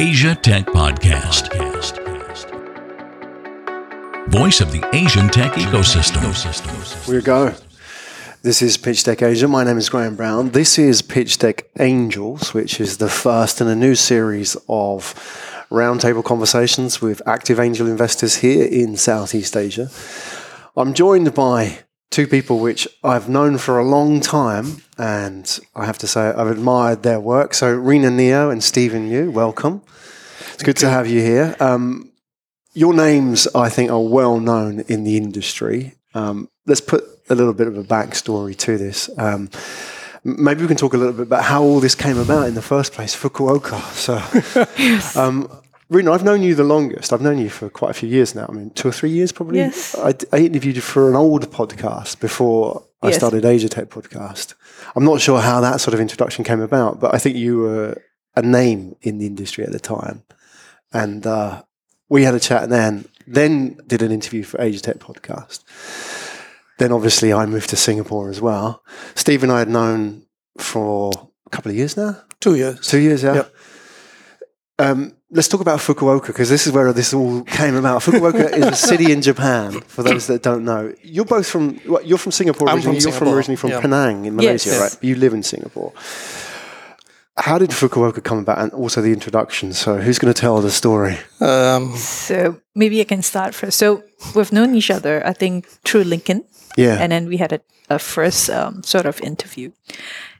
Asia Tech Podcast. Voice of the Asian tech ecosystem. We go. This is Pitch Deck Asia. My name is Graham Brown. This is Pitch Deck Angels, which is the first in a new series of roundtable conversations with active angel investors here in Southeast Asia. I'm joined by two people which I've known for a long time, and I have to say I've admired their work. So, Rina Neoh and Steven Liew, welcome. It's good to have you here. Um, your names, I think, are well known in the industry. Um, let's put a little bit of a backstory to this. Um, maybe we can talk a little bit about how all this came about in the first place, Fukuoka. So, um, Rina, I've known you the longest. I've known you for quite a few years now. I mean, two or three years probably. Yes. I, I interviewed you for an old podcast before I Yes. started Asia Tech podcast. I'm not sure how that sort of introduction came about, but I think you were a name in the industry at the time. And uh, we had a chat then, then did an interview for Asia Tech podcast. Then obviously I moved to Singapore as well. Steve and I had known for a couple of years now. Two years. Two years, yeah. Yep. Um, let's talk about Fukuoka because this is where this all came about. Fukuoka is a city in Japan. For those that don't know, you're both from. What, you're from Singapore. I'm Originally. from you're from originally from yeah. Penang in Malaysia, Yes. right? But you live in Singapore. How did Fukuoka come about, and also the introduction? So, who's going to tell the story? Um, So maybe I can start first. So we've known each other, I think, through LinkedIn, Yeah, and then we had a, a first um, sort of interview.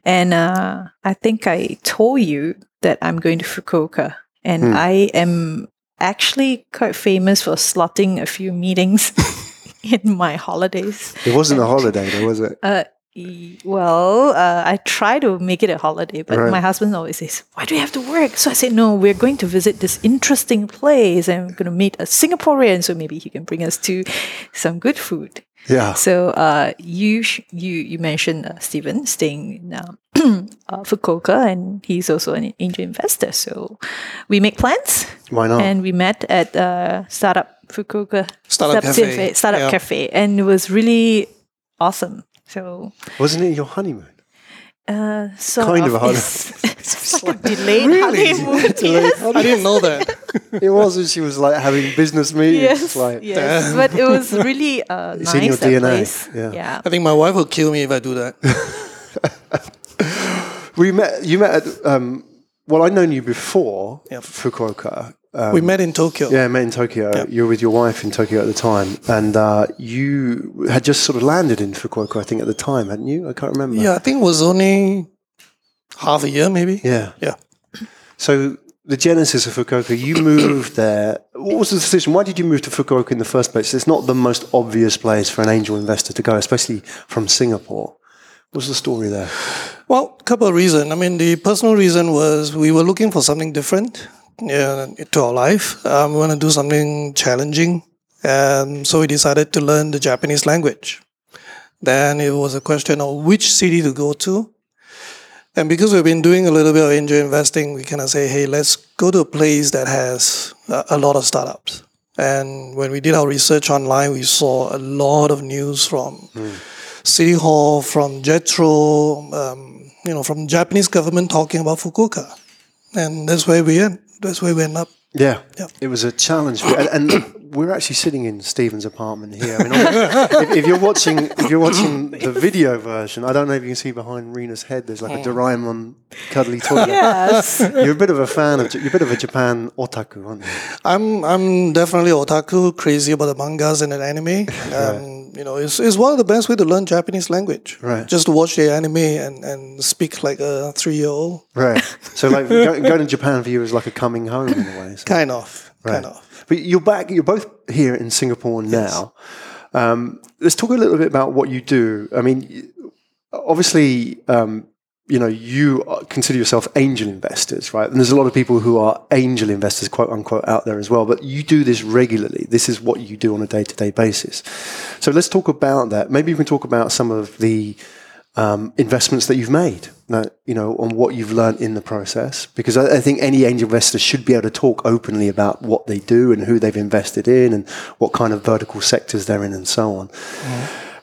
And uh, I think I told you that I'm going to Fukuoka, and Hmm. I am actually quite famous for slotting a few meetings in my holidays. it wasn't a holiday, though, was it? Uh, well, uh, I try to make it a holiday, but Right. my husband always says, "Why do you have to work?" So I said, "No, we're going to visit this interesting place, and we're going to meet a Singaporean, so maybe he can bring us to some good food." Yeah, So, uh, you sh- you you mentioned uh, Steven staying in uh, uh, Fukuoka, and he's also an angel investor. So we make plans, why not? and we met at uh, Startup Fukuoka Startup Cafe. Startup Yeah. Cafe, and it was really awesome. So wasn't it your honeymoon? Uh, sort Kind of a honeymoon. It's, it's like a delayed honeymoon. Delayed yes. I didn't know that. It was. and She was like having business meetings. Yes, like, yes, but it was really uh, It's nice. in your DNA, yeah. yeah. I think my wife will kill me if I do that. We met. You met at. Um, well, I'd known you before Yep. Fukuoka. Um, we met in Tokyo. yeah, I met in Tokyo. Yep. You were with your wife in Tokyo at the time, and uh, you had just sort of landed in Fukuoka, I think, at the time, hadn't you? I can't remember. Yeah, I think it was only half a year, maybe. Yeah. Yeah. So the genesis of Fukuoka, you moved there. What was the decision? Why did you move to Fukuoka in the first place? It's not the most obvious place for an angel investor to go, especially from Singapore. What's the story there? Well, a couple of reasons. I mean, the personal reason was we were looking for something different yeah, to our life. Um, we want to do something challenging. And so we decided to learn the Japanese language. Then it was a question of which city to go to. And because we've been doing a little bit of angel investing, we kind of say, hey, let's go to a place that has a, lot of startups. And when we did our research online, we saw a lot of news from City Hall, from Jetro, um, you know, from Japanese government talking about Fukuoka, and that's where we end. That's where we end up. Yeah, Yeah. it was a challenge, and, and we're actually sitting in Steven's apartment here. I mean, if, if you're watching, if you're watching the video version, I don't know if you can see behind Rina's head. There's like a Doraemon cuddly toilet. Yes. You're a bit of a fan of, you're a bit of a Japan otaku, aren't you? I'm I'm definitely otaku, crazy about the mangas and the anime. Um, You know, it's, it's one of the best way to learn Japanese language. Right. Just to watch the anime and, and speak like a three year old. Right. So, like, go, going to Japan for you is like a coming home in a way. so- Kind of. Right. Kind of. But you're back. You're both here in Singapore now. Um, let's talk a little bit about what you do. I mean, obviously, um, you know, you consider yourself angel investors, right? And there's a lot of people who are angel investors, quote unquote, out there as well. But you do this regularly. This is what you do on a day to day basis. So let's talk about that. Maybe you can talk about some of the um, investments that you've made, that, you know, on what you've learned in the process. Because I, I think any angel investor should be able to talk openly about what they do and who they've invested in and what kind of vertical sectors they're in and so on.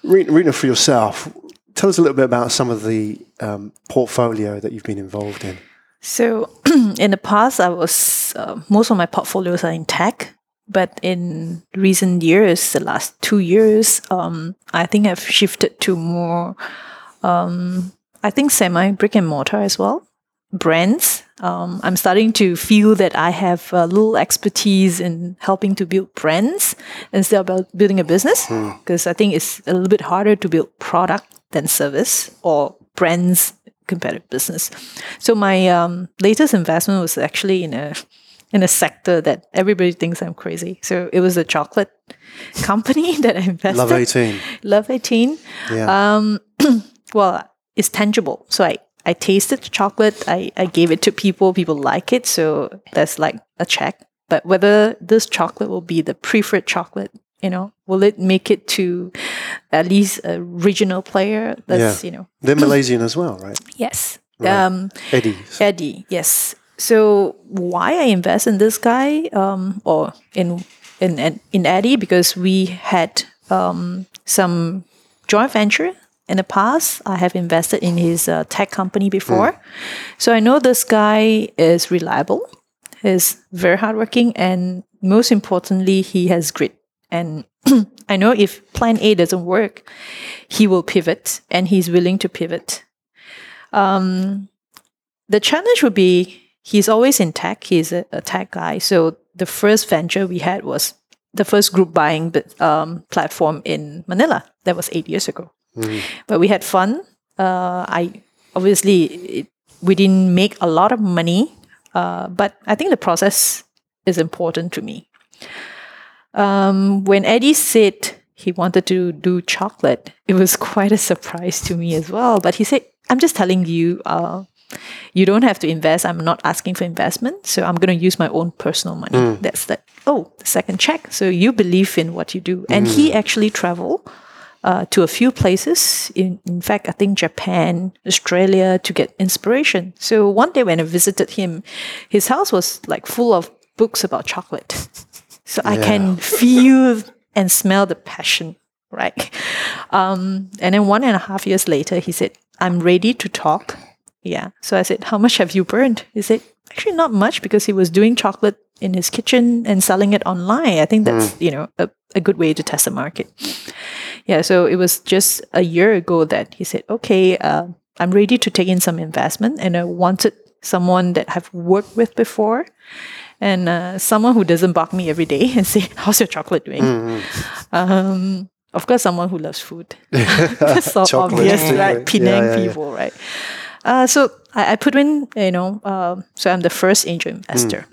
Rina, Rina, for yourself, tell us a little bit about some of the um, portfolio that you've been involved in. So in the past, I was uh, most of my portfolios are in tech, but in recent years, the last two years, um, I think I've shifted to more, um, I think semi brick and mortar as well, brands. Um, I'm starting to feel that I have a little expertise in helping to build brands instead of buil- building a business, because I think it's a little bit harder to build product than service or brands compared to business. So my um, latest investment was actually in a in a sector that everybody thinks I'm crazy. So it was a chocolate company that I invested. In. Love 18. Love 18. Yeah. Um, well, it's tangible. So I, I tasted the chocolate. I, I gave it to people. People like it. So that's like a check. But whether this chocolate will be the preferred chocolate, you know, will it make it to at least a regional player? That's, Yeah. you know, They're Malaysian as well, right? yes. Right. Um, Eddie's. Eddie, yes. So why I invest in this guy, um, or in in in, in Eddie, because we had um, some joint venture in the past. I have invested in his uh, tech company before, so I know this guy is reliable. He's very hardworking, and most importantly, he has grit. And I know if Plan A doesn't work, he will pivot, and he's willing to pivot the challenge would be he's always in tech. He's a, a tech guy. So the first venture we had was the first group buying um, platform in Manila. That was eight years ago. But we had fun. Uh, I obviously it, we didn't make a lot of money, uh, but I think the process is important to me. Um, when Eddie said he wanted to do chocolate, it was quite a surprise to me as well. But he said, "I'm just telling you, uh, you don't have to invest. I'm not asking for investment, so I'm going to use my own personal money." That's the oh, the second check. So you believe in what you do, and he actually traveled uh, to a few places. In, in fact, I think Japan, Australia to get inspiration. So one day when I visited him, his house was like full of books about chocolate. So I can feel and smell the passion, right? Um, and then one and a half years later, he said, I'm ready to talk. Yeah. So I said, How much have you burned? He said, Actually, not much because he was doing chocolate in his kitchen and selling it online. I think that's, you know, a, a good way to test the market. Yeah. So it was just a year ago that he said, Okay, uh, I'm ready to take in some investment and I wanted someone that I've worked with before and uh, someone who doesn't bug me every day and say, "How's your chocolate doing?" Um, of course, someone who loves food. That's so obvious, yeah. right? Yeah, Penang yeah, yeah. people, right? Uh, so I, I put in, you know, um so I'm the first angel investor.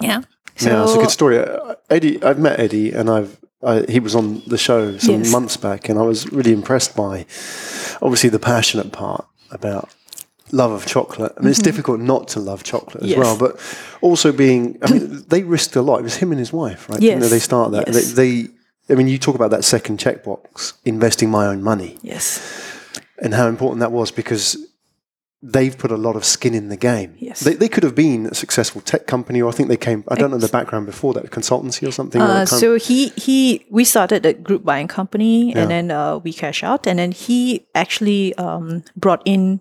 Yeah. So yeah, it's a good story. Uh, Eddie, I've met Eddie, and I've I, he was on the show some Yes. months back, and I was really impressed by obviously the passionate part about love of chocolate. I mean, it's difficult not to love chocolate as Mm-hmm. Yes. well, but also being. I mean, they risked a lot. It was him and his wife, right? You know, Yes. they start that. Yes. They, they. I mean, you talk about that second checkbox, investing my own money, yes, and how important that was because they've put a lot of skin in the game. Yes. They, they could have been a successful tech company, or I think they came, I don't know the background before that, consultancy or something. or Uh, of- so he he we started a group buying company and then uh, we cash out and then he actually um, brought in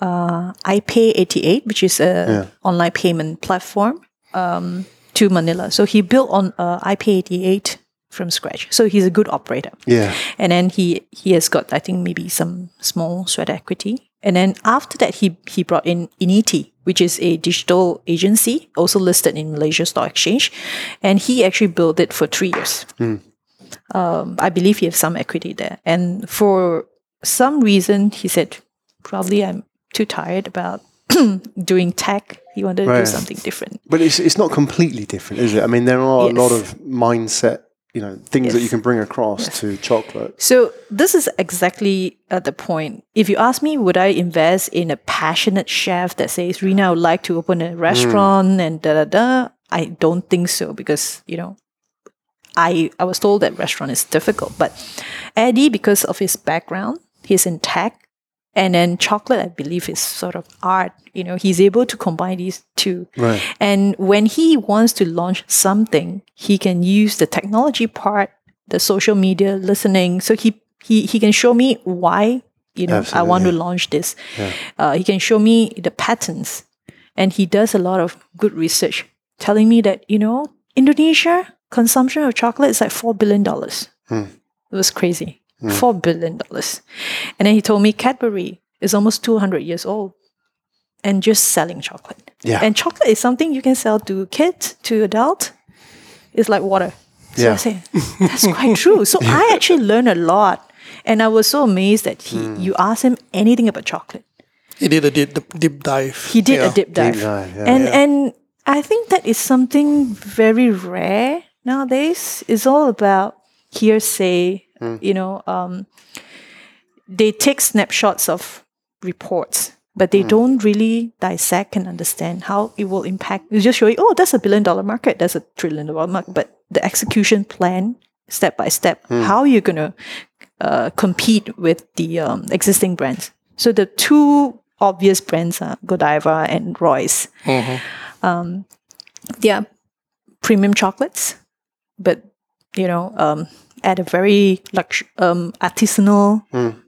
uh, iPay88 which is a online payment platform um, to Manila. So he built on uh, iPay88 from scratch. So he's a good operator. yeah. And then he he has got I think maybe some small sweat equity. And then after that he he brought in Initi, which is a digital agency also listed in Malaysia Stock Exchange, and he actually built it for three years. Um, I believe he has some equity there. And for some reason he said probably I'm too tired about doing tech. He wanted to do something different. But it's, it's not completely different, is it? I mean, there are a lot of mindset, you know, things that you can bring across to chocolate. So this is exactly at the point. If you ask me, would I invest in a passionate chef that says, "Rina, I would like to open a mm. restaurant," and da da da? I don't think so because you know, I I was told that restaurant is difficult. But Eddie, because of his background, he's in tech, and then chocolate, I believe, is sort of art. You know, he's able to combine these two. Right. And when he wants to launch something, he can use the technology part, the social media listening. So he he, he can show me why you know I want to launch this. Uh, he can show me the patterns. and he does a lot of good research, telling me that you know Indonesia consumption of chocolate is like four billion dollars. hmm. It was crazy, four billion dollars. And then he told me Cadbury is almost two hundred years old, and just selling chocolate. Yeah. And chocolate is something you can sell to kids, to adult. It's like water. So Yeah. I say, that's quite true. So I actually learned a lot. And I was so amazed that he mm. you ask him anything about chocolate. He did a deep, deep dive. He did Yeah. a deep dive. dive, yeah. and Yeah. and I think that is something very rare nowadays. It's all about hearsay, Hmm. you know, um, they take snapshots of reports, but they don't really dissect and understand how it will impact. They just show you, oh, that's a billion dollar market, that's a trillion dollar market, but the execution plan, step by step, how you're gonna uh, compete with the um, existing brands. So the two obvious brands are Godiva and Royce. Um, they are premium chocolates, but you know, um, at a very lux- um, artisanal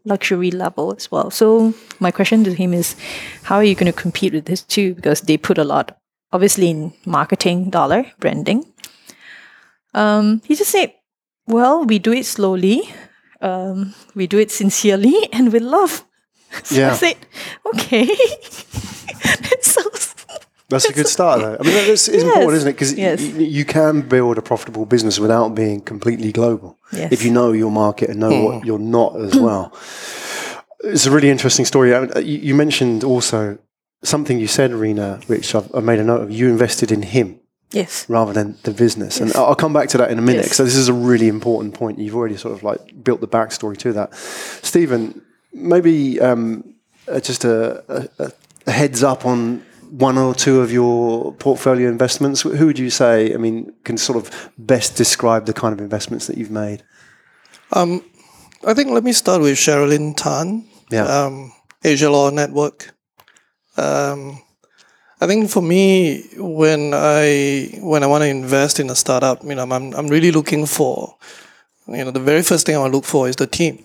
luxury level as well. So my question to him is, how are you going to compete with this too? Because they put a lot, obviously, in marketing dollar branding. Um, he just said, "Well, we do it slowly, um, we do it sincerely, and with love." So Yeah. I said, "Okay." that That's a good start, though. I mean, that's it's Yes. important, isn't it? Because Yes. you can build a profitable business without being completely global. Yes. If you know your market and know what you're not as well. It's a really interesting story. I mean, you, you mentioned also something you said, Rina, which I've, I've made a note of. You invested in him yes. rather than the business. And I'll I'll come back to that in a minute. Yes. So this is a really important point. You've already sort of like built the backstory to that. Steven, maybe um, uh, just a, a, a heads up on one or two of your portfolio investments. Who would you say, I mean, can sort of best describe the kind of investments that you've made? Um, I think let me start with Sherilyn Tan, Yeah. um, Asia Law Network. Um, I think for me, when I when I want to invest in a startup, you know, I'm I'm really looking for, you know, the very first thing I want to look for is the team.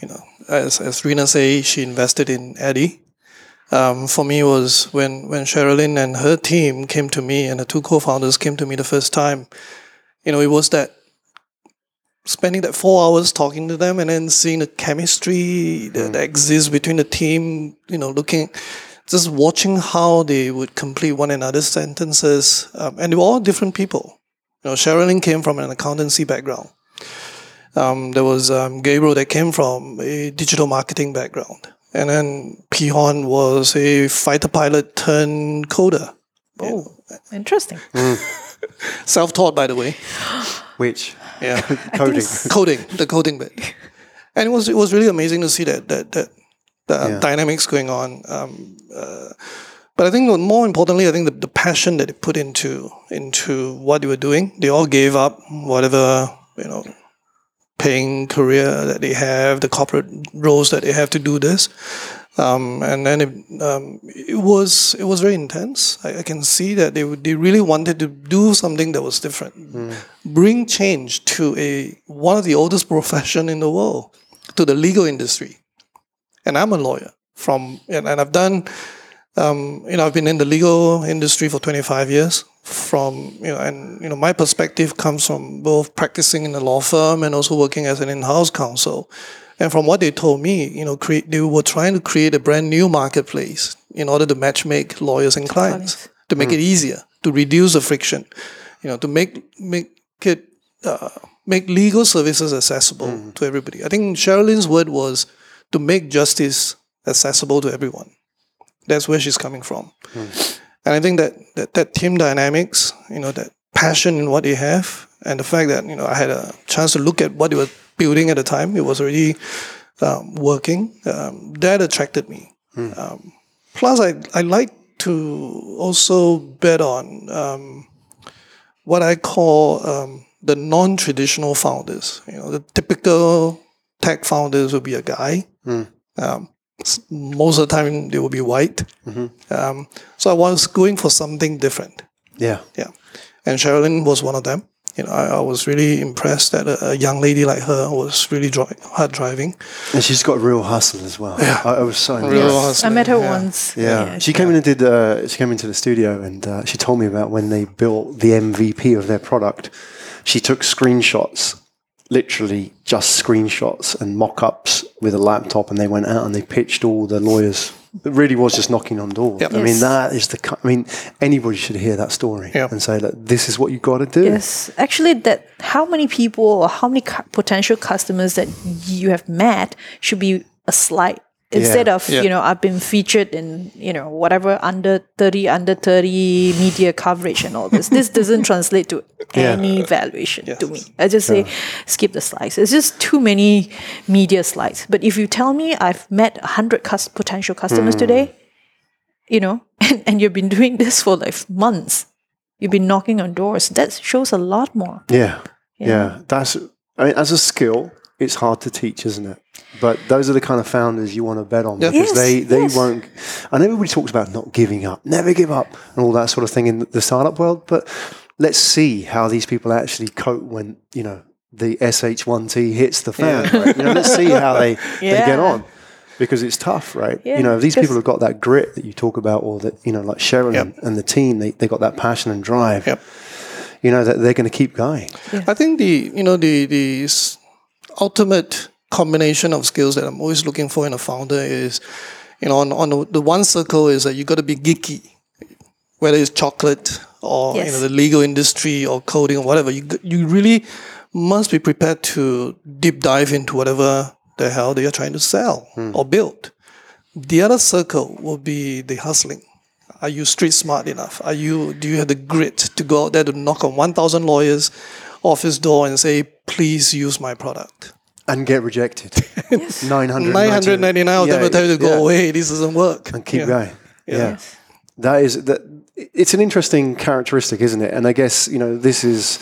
You know, as as Rina say, she invested in Eddie. Um, for me, was when when Sherilyn and her team came to me, and the two co-founders came to me the first time. You know, it was that spending that four hours talking to them and then seeing the chemistry that, that exists between the team, you know, looking, just watching how they would complete one another's sentences. Um, and they were all different people. You know, Sherilyn came from an accountancy background. Um, there was um, Gabriel that came from a digital marketing background. And then Pihon was a fighter pilot turned coder. Oh, interesting. Self-taught, by the way. Which? Yeah. Coding. coding, the coding bit. And it was it was really amazing to see that that that the Yeah. dynamics going on. Um, uh, but I think more importantly, I think the, the passion that they put into into what they were doing. They all gave up whatever you know, paying career that they have, the corporate roles that they have to do this. Um, and then it, um, it was it was very intense. I, I can see that they they really wanted to do something that was different, bring change to a one of the oldest profession in the world, to the legal industry. And I'm a lawyer from, and, and I've done, um, you know, I've been in the legal industry for 25 years. From you know, and you know, my perspective comes from both practicing in a law firm and also working as an in-house counsel. And from what they told me, you know, create, they were trying to create a brand new marketplace in order to matchmake lawyers and clients, to make it mm. easier, to reduce the friction, you know, to make make it uh, make legal services accessible mm. to everybody. I think Sherilyn's word was to make justice accessible to everyone. That's where she's coming from. Hmm. And I think that, that that team dynamics, you know, that passion in what they have, and the fact that you know I had a chance to look at what they were building at the time, it was already um, working. Um, that attracted me. Um, plus, I I like to also bet on um, what I call um, the non-traditional founders. You know, the typical tech founders will be a guy. Um, s- most of the time, they will be white. Um, so I was going for something different. Yeah. Yeah, and Sherilyn was one of them. you know, I, I was really impressed that a, a young lady like her was really dri- hard driving. And she's got real hustle as well. Yeah. I, I was so impressed. Real I met her yeah. once. Yeah. she came in and did. Uh, she came into the studio and uh, she told me about when they built the MVP of their product. She took screenshots, literally just screenshots and mock-ups with a laptop, and they went out and they pitched all the lawyers. It really was just knocking on doors. Yep. I mean, that is the. I mean, anybody should hear that story Yep. and say that this is what you got to do. Yes, actually, that how many people or how many potential customers that you have met should be a slide instead of Yeah. you know I've been featured in you know whatever under thirty under thirty media coverage and all this. this doesn't translate to Yeah. any valuation to me. I just say skip the slides. It's just too many media slides. But if you tell me I've met a hundred cus- potential customers hmm. today, you know, and, and you've been doing this for like months. You've been knocking on doors. That shows a lot more. Yeah. Yeah. That's, I mean, as a skill, it's hard to teach, isn't it? But those are the kind of founders you want to bet on because Yes, they, they yes. won't. And everybody talks about not giving up, never give up, and all that sort of thing in the startup world. But let's see how these people actually cope when, you know, the SH1T hits the fan. Right? You know, let's see how they, they get on. Because it's tough, right? Yeah, you know, these people have got that grit that you talk about, or that, you know, like Sharon Yep. and, and the team, they, they got that passion and drive. Yep. You know, that they're going to keep going. I think the you know the the s- ultimate combination of skills that I'm always looking for in a founder is, you know, on, on the, the one circle is that you got to be geeky, whether it's chocolate or you know the legal industry or coding or whatever. You you really must be prepared to deep dive into whatever the hell they are trying to sell hmm. or build. The other circle will be the hustling. Are you street smart enough? Are you do you have the grit to go out there to knock on one thousand lawyers office door and say, please use my product? and get rejected. 999. Nine hundred ninety nine of them Yeah, will tell you to go yeah. away, this doesn't work. and keep Yeah. going. Yeah. That is that it's an interesting characteristic, isn't it? And I guess, you know, this is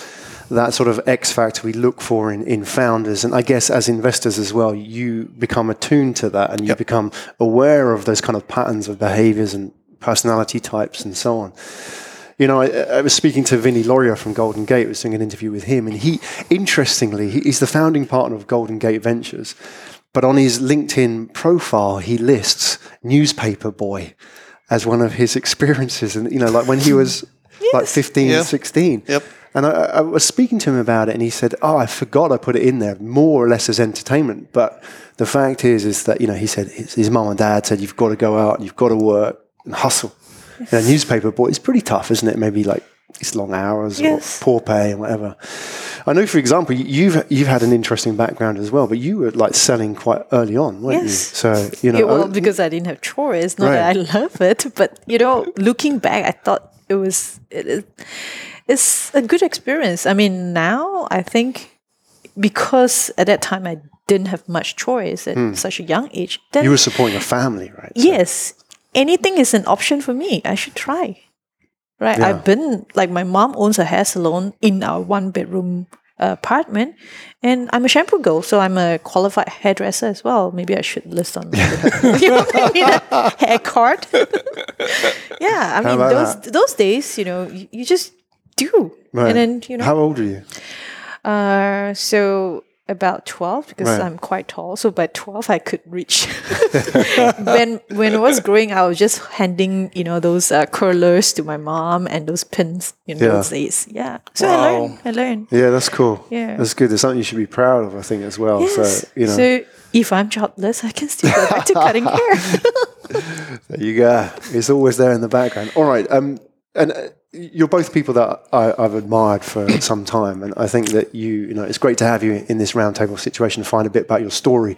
that sort of X factor we look for in, in founders. And I guess as investors as well, you become attuned to that and you become aware of those kind of patterns of behaviors and personality types and so on. You know, I, I was speaking to Vinnie Lauria from Golden Gate, I was doing an interview with him, and he, interestingly, he, he's the founding partner of Golden Gate Ventures. But on his LinkedIn profile, he lists newspaper boy as one of his experiences. And, you know, like when he was like 15, Yeah. 16. Yep. And I, I was speaking to him about it, and he said, "Oh, I forgot I put it in there, more or less as entertainment." But the fact is, is that you know, he said his, his mum and dad said, "You've got to go out and you've got to work and hustle." You know, newspaper boy, it's pretty tough, isn't it? Maybe like it's long hours Yes. or poor pay and whatever. I know, for example, you've you've had an interesting background as well, but you were like selling quite early on, weren't you? So you know, Yeah, well, uh, because I didn't have chores. Not that I love it, but you know, looking back, I thought it was it is it's a good experience. I mean, now I think because at that time I didn't have much choice at such a young age. Then Hmm. you were supporting a family, right? So- yes, anything is an option for me. I should try. Right. Yeah. I've been like my mom owns a hair salon in our one bedroom uh, apartment, and I'm a shampoo girl, so I'm a qualified hairdresser as well. Maybe I should list on you know, a hair card. yeah, I mean those those days, you know, you, you just do, Right. and then you know, How old are you? uh, so about 12 because Right. I'm quite tall. So by 12 I could reach. when when I was growing I was just handing, you know, those uh, curlers to my mom and those pins in Yeah. those days. Yeah. So I learned. I learned. Yeah, that's cool. Yeah. that's good. There's something you should be proud of, I think, as well. Yes. So you know, So if I'm jobless, I can still go back to cutting hair. There you go. It's always there in the background. All right. Um, and uh, you're both people that I, I've admired for some time, and I think that you, you know, it's great to have you in this roundtable situation to find a bit about your story.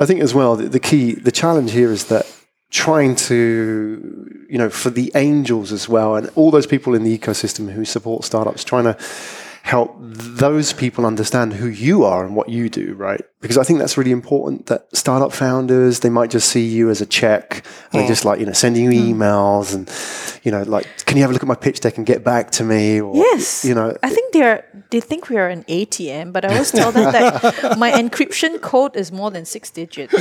I think as well the key, the challenge here is that trying to, you know, for the angels as well, and all those people in the ecosystem who support startups, trying to help those people understand who you are and what you do, right? Because I think that's really important that startup founders, they might just see you as a check and they just like, you know, sending you hmm. emails and, you know, like, can you have a look at my pitch deck and get back to me? Or, Yes. you know, I think they're they think we are an ATM, but I always tell them that my encryption code is more than six digits. You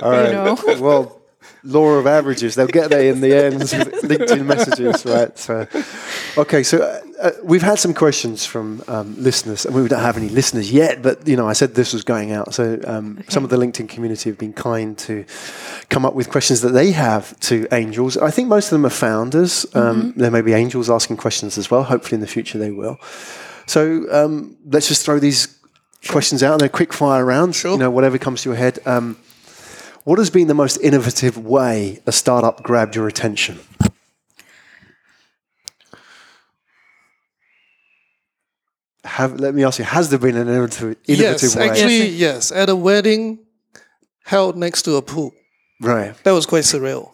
know. well, law of averages, they'll get there in the end with LinkedIn messages, right? So, okay, so uh, uh, we've had some questions from um, listeners, and we don't have any listeners yet. But you know, I said this was going out, so um, some of the LinkedIn community have been kind to come up with questions that they have to angels. I think most of them are founders. Um, There may be angels asking questions as well. Hopefully, in the future, they will. So um, let's just throw these questions out in a quick fire round. Sure. You know, whatever comes to your head. Um, what has been the most innovative way a startup grabbed your attention? Have, let me ask you: Has there been an innovative, innovative yes, way? actually, yes. At a wedding held next to a pool. right. That was quite surreal.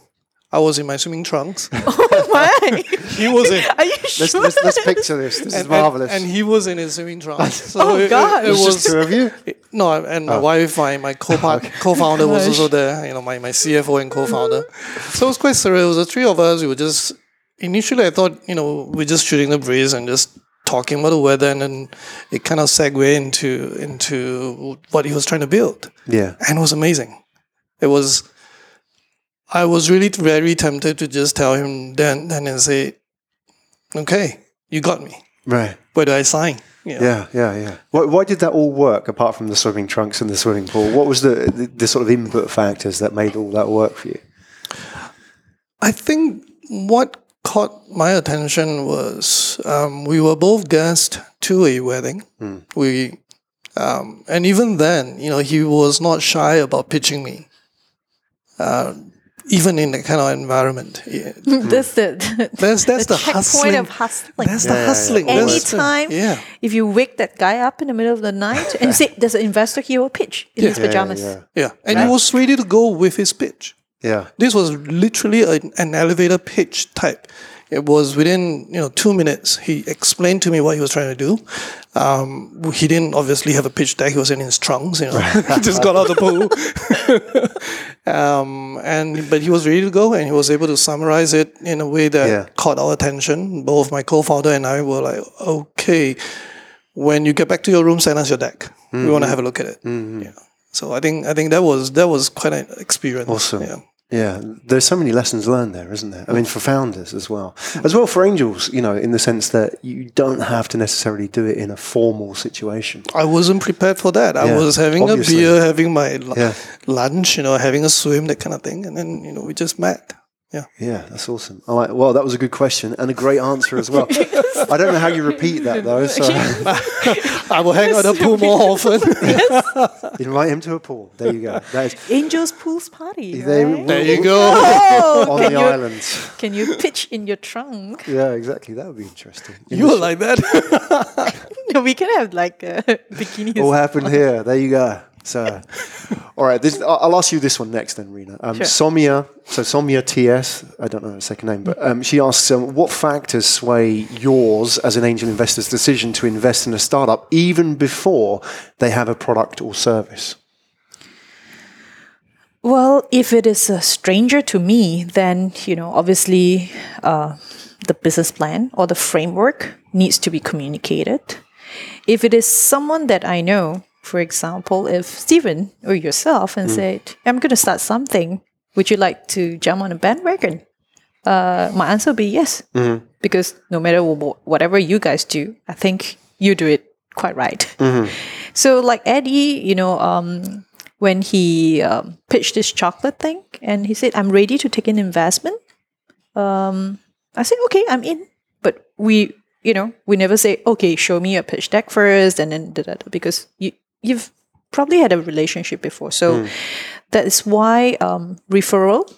I was in my swimming trunks. Oh my! he was in. Are you Let's, sure? let's, let's picture this. This is and, marvelous. and he was in his swimming trunks. So Oh, it, God. It, it was just two of you. no, and my oh. wife, my my co co-founder was also there. You know, my, my CFO and co-founder. So it was quite surreal. It was the three of us. We were just initially. I thought you know we're just shooting the breeze and just talking about the weather, and then it kind of segued into into what he was trying to build, Yeah. and it was amazing. It was. I was really very tempted to just tell him then then and say, "Okay, you got me. Right. Where do I sign?" You know? Yeah, yeah, yeah. Why, why did that all work apart from the swimming trunks and the swimming pool? What was the, the, the sort of input factors that made all that work for you? I think what caught my attention was um, we were both guests to a wedding. We, um, and even then, you know, he was not shy about pitching me, uh, even in that kind of environment. Yeah. that's the, That's that's the, checkpoint hustling. of hustling. That's Yeah, the hustling. yeah. That's Anytime, yeah. if you wake that guy up in the middle of the night and say, "There's an investor," he will pitch in his Yeah, pajamas. yeah, Yeah, and Right. he was ready to go with his pitch. Yeah. This was literally an, an elevator pitch type. It was within you know two minutes. He explained to me what he was trying to do. Um, he didn't obviously have a pitch deck. He was in his trunks, you know, he just got out of the pool. um, and but he was ready to go, and he was able to summarize it in a way that Yeah. caught our attention. Both my co-founder and I were like, "Okay, when you get back to your room, send us your deck. We want to have a look at it." Yeah. So I think I think that was that was quite an experience. Awesome. Yeah. Yeah, there's so many lessons learned there, isn't there? I mean, for founders as well, as well for angels, you know, in the sense that you don't have to necessarily do it in a formal situation. I wasn't prepared for that. I Yeah, was having obviously. a beer, having my lu- Yeah. lunch, you know, having a swim, that kind of thing, and then you know we just met. Yeah, Yeah, that's awesome. I like. Well, that was a good question and a great answer as well. I don't know how you repeat that though. So I will hang out at the pool more often. invite him to a pool. There you go. That is Angels Pools Party. They right? there you go. Oh, on the you, islands. Can you pitch in your trunk? Yeah, exactly. That would be interesting. You were like that. No, we can have like a bikini. all happened here. There you go. So, all right. This, I'll I'll ask you this one next, then, Rina. Um, Sure. Somia, so Somia TS. I don't know her second name, but um, she asks, um, what factors sway yours as an angel investor's decision to invest in a startup even before they have a product or service? Well, if it is a stranger to me, then you know, obviously, uh, the business plan or the framework needs to be communicated. If it is someone that I know, for example, if Steven or yourself and said, "I'm going to start something," would you like to jump on a bandwagon? Uh, my answer would be yes, because no matter wh- whatever you guys do, I think you do it quite right. So, like Eddie, you know, um, when he um, pitched this chocolate thing and he said, I'm ready to take an investment. Um, I said, okay, I'm in. But we, you know, we never say, okay, show me your pitch deck first and then da, da, da, because you, you've probably had a relationship before. So that is why um, referral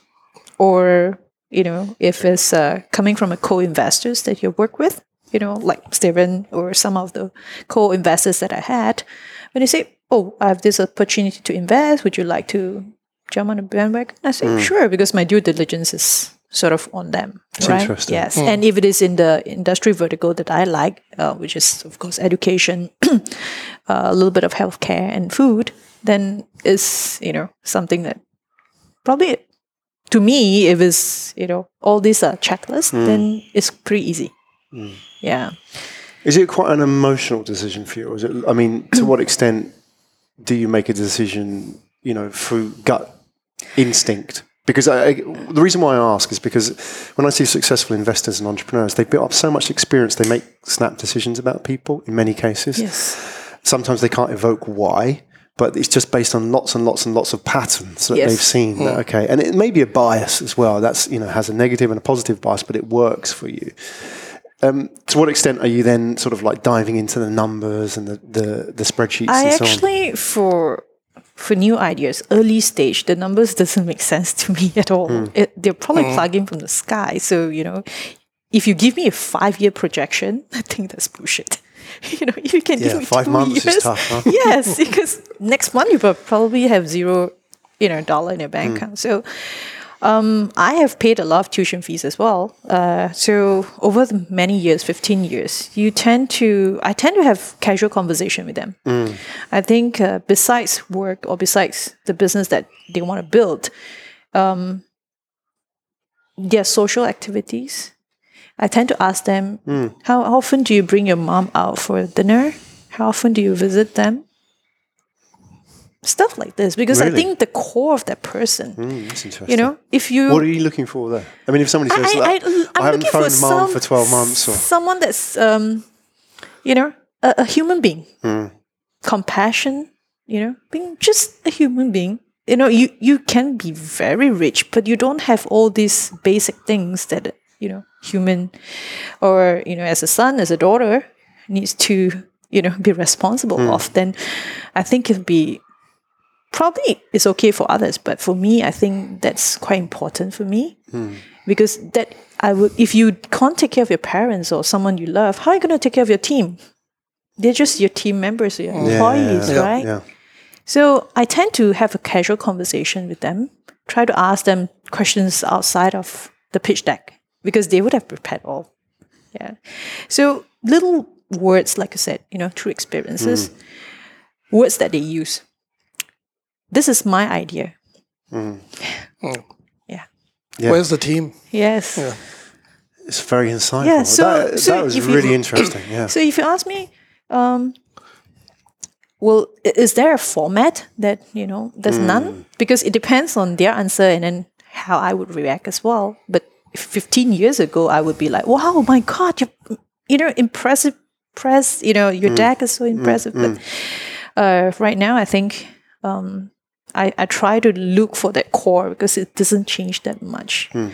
or, you know, if it's uh, coming from a co-investors that you work with, you know, like Steven or some of the co-investors that I had, when they say, "Oh, I have this opportunity to invest. Would you like to jump on the bandwagon?" I say, "Sure," because my due diligence is sort of on them. right? interesting. Yes, and if it is in the industry vertical that I like, uh, which is of course education, uh, a little bit of healthcare and food, then is you know something that probably to me, if it's you know all these are checklists, then it's pretty easy. Yeah. Is it quite an emotional decision for you? Or is it, I mean, to what extent do you make a decision, you know, through gut instinct Because I, the reason why I ask is because when I see successful investors and entrepreneurs, they build up so much experience. They make snap decisions about people in many cases. Yes. Sometimes they can't evoke why, but it's just based on lots and lots and lots of patterns that Yes. they've seen. That, okay, and it may be a bias as well. That's you know has a negative and a positive bias, but it works for you. Um, to what extent are you then sort of like diving into the numbers and the the, the spreadsheets I and so on? actually for for new ideas, early stage, the numbers doesn't make sense to me at all. Hmm. It, they're probably plugging from the sky. So you know, if you give me a five year projection, I think that's bullshit. You know, if you can Yeah, give me five two months is tough, huh? yes, because next month you will probably have zero, you know, dollar in your bank account. So. Um, I have paid a lot of tuition fees as well. Uh, so over the many years, fifteen years, you tend to I tend to have casual conversation with them. I think uh, besides work or besides the business that they want to build, um, their social activities. I tend to ask them, how often do you bring your mom out for dinner? How often do you visit them? Stuff like this, because I think the core of that person, Mm, that's interesting. you know, if you what are you looking for there? I mean, if somebody says, I, like, I, I'm I haven't looking for phoned mom some, for twelve months, or someone that's um, you know, a, a human being, Hmm. compassion, you know, being just a human being. You know, you you can be very rich, but you don't have all these basic things that you know, human, or you know, as a son, as a daughter, needs to you know be responsible Hmm. of. Then, I think it'd be probably it's okay for others, but for me, I think that's quite important for me hmm. because that I would if you can't take care of your parents or someone you love, how are you going to take care of your team? They're just your team members, your employees, yeah, right? yeah. So I tend to have a casual conversation with them, try to ask them questions outside of the pitch deck because they would have prepared all. Yeah. So little words, like I said, you know, through experiences, hmm. words that they use. This is my idea. Yeah. Yeah. Where's the team? Yes. It's very insightful. Yeah, so- that, so that was if you- interesting. Yeah. So if you ask me, um, well, is there a format that you know? There's Hmm. none because it depends on their answer and then how I would react as well. But 15 years ago, I would be like, "Wow, my God, you, you know, impressive press. You know, Hmm. your deck is so impressive." But uh, right now, I think um, I, I try to look for that core because it doesn't change that much, Hmm.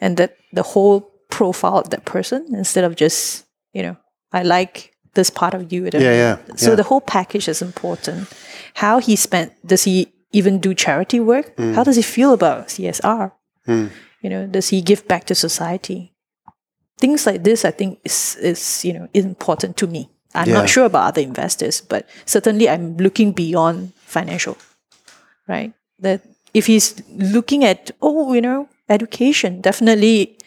and that the whole profile of that person instead of just you know I like this part of you. Yeah, yeah, So yeah. the whole package is important. How he spent? Does he even do charity work? Hmm. How does he feel about CSR? You know, does he give back to society? Things like this, I think, is is you know important to me. I'm Yeah. not sure about other investors, but certainly I'm looking beyond financial, right? That if he's looking at oh, you know, education, definitely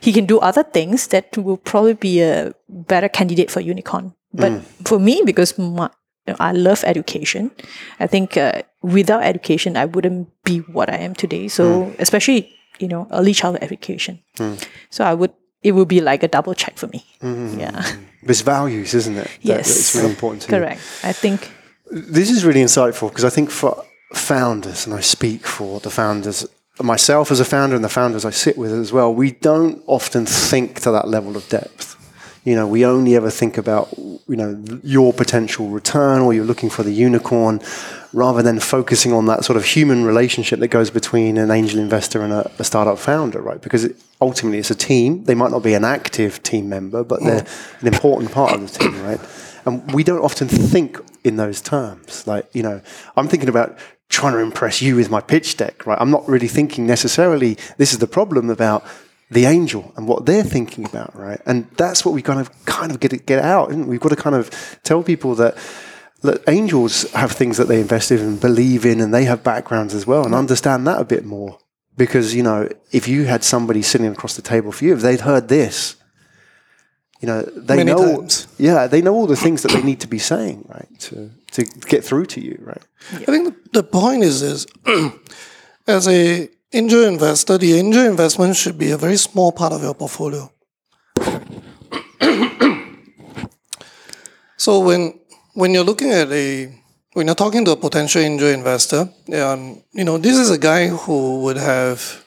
he can do other things that will probably be a better candidate for unicorn. But mm. for me, because my, you know, I love education, I think uh, without education, I wouldn't be what I am today. So mm. especially you know early childhood education. Mm. So I would it would be like a double check for me. Mm-hmm. Yeah. It's values, isn't it? That- yes. It's really important to you. Correct. I think This is really insightful because I think for founders, and I speak for the founders, myself as a founder and the founders I sit with as well, we don't often think to that level of depth. You know, we only ever think about, you know, your potential return or you're looking for the unicorn rather than focusing on that sort of human relationship that goes between an angel investor and a, a startup founder, right? Because it, ultimately it's a team. They might not be an active team member, but they're mm. an important part of the team, right? And we don't often think in those terms. Like, you know, I'm thinking about trying to impress you with my pitch deck, right? I'm not really thinking necessarily this is the problem about the angel and what they're thinking about, right? And that's what we kind of kind of get it get out. Isn't it? We've got to kind of tell people that that angels have things that they invest in and believe in, and they have backgrounds as well, and understand that a bit more. Because you know, if you had somebody sitting across the table for you, if they'd heard this, you know, they Many know, times. yeah, they know all the things that they need to be saying, right, to to get through to you, right? I think the, the point is this: as a angel investor, the angel investment should be a very small part of your portfolio. so when when you're looking at a when you're talking to a potential angel investor, um, you know, this is a guy who would have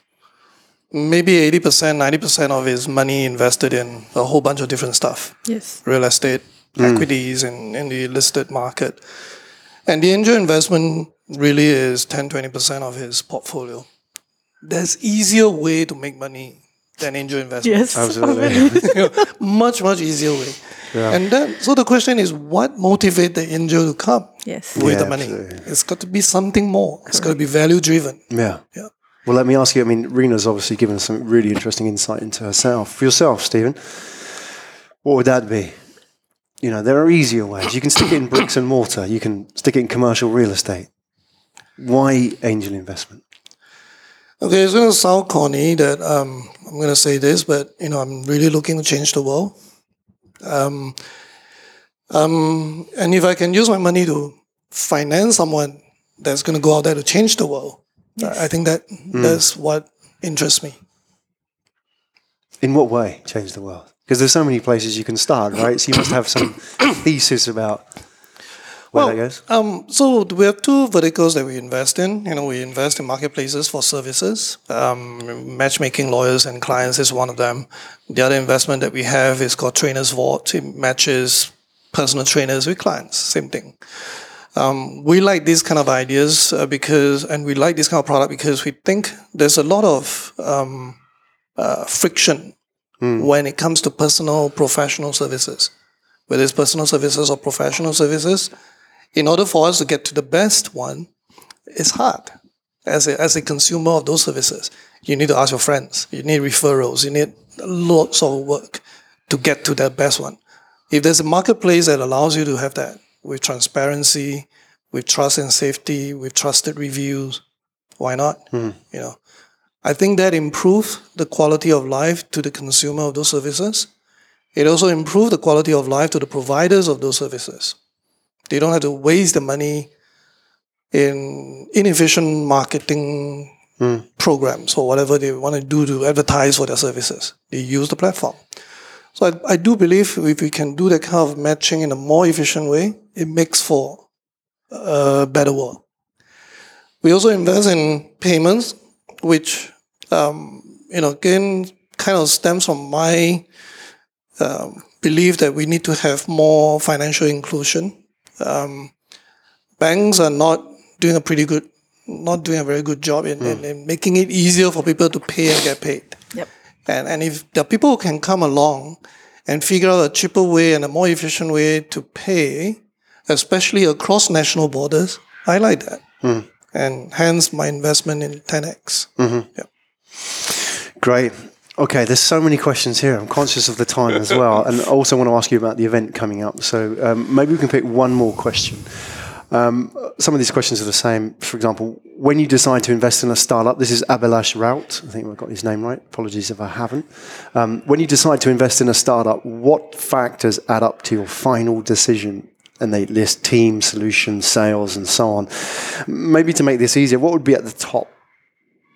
maybe 80%, 90% of his money invested in a whole bunch of different stuff Yes. real estate, Mm. equities, and in the listed market. And the angel investment really is 10, 20% of his portfolio. There's easier way to make money than angel investment. Yes. Absolutely. You know, much, much easier way. Yeah. And then, so the question is, what motivates the angel to come Yes. with Yeah, the money? absolutely. It's got to be something more. It's got to be value driven. yeah. Yeah. Well, let me ask you. I mean, Rina's obviously given us some really interesting insight into herself. For yourself, Steven, what would that be? You know, there are easier ways. You can stick it in bricks and mortar. You can stick it in commercial real estate. Why angel investment? Okay, it's going to sound corny that um, I'm going to say this, but you know, I'm really looking to change the world. Um, um, and if I can use my money to finance someone that's going to go out there to change the world, I I think that that's what interests me. In what way change the world? Because there's so many places you can start, right? So you must have some thesis about where that goes. Um, so we have two verticals that we invest in. You know, we invest in marketplaces for services. Um, matchmaking lawyers and clients is one of them. The other investment that we have is called Trainers Vault. It matches personal trainers with clients. Same thing. Um, we like these kind of ideas uh, because, and we like this kind of product because we think there's a lot of um, uh, friction Hmm. when it comes to personal professional services, whether it's personal services or professional services in order for us to get to the best one, it's hard. As a, as a consumer of those services, you need to ask your friends. You need referrals. You need lots of work to get to that best one. If there's a marketplace that allows you to have that with transparency, with trust and safety, with trusted reviews, why not? Hmm. You know, I think that improves the quality of life to the consumer of those services. It also improves the quality of life to the providers of those services. They don't have to waste the money in inefficient marketing hmm. programs or whatever they want to do to advertise for their services. They use the platform. So I, I do believe if we can do that kind of matching in a more efficient way, it makes for a better world. We also invest in payments, which um, you know again kind of stems from my um, belief that we need to have more financial inclusion. Um, banks are not doing a pretty good, not doing a very good job in, in, in making it easier for people to pay and get paid. Yep. And, and if the people who can come along and figure out a cheaper way and a more efficient way to pay, especially across national borders, I like that. And hence my investment in 10x. Yeah. Great. Okay, there's so many questions here. I'm conscious of the time as well, and I also want to ask you about the event coming up. So um, maybe we can pick one more question. Um, some of these questions are the same. For example, when you decide to invest in a startup, this is Abhilash Rout. I think I've got his name right. Apologies if I haven't. Um, when you decide to invest in a startup, what factors add up to your final decision? And they list team, solution, sales, and so on. Maybe to make this easier, what would be at the top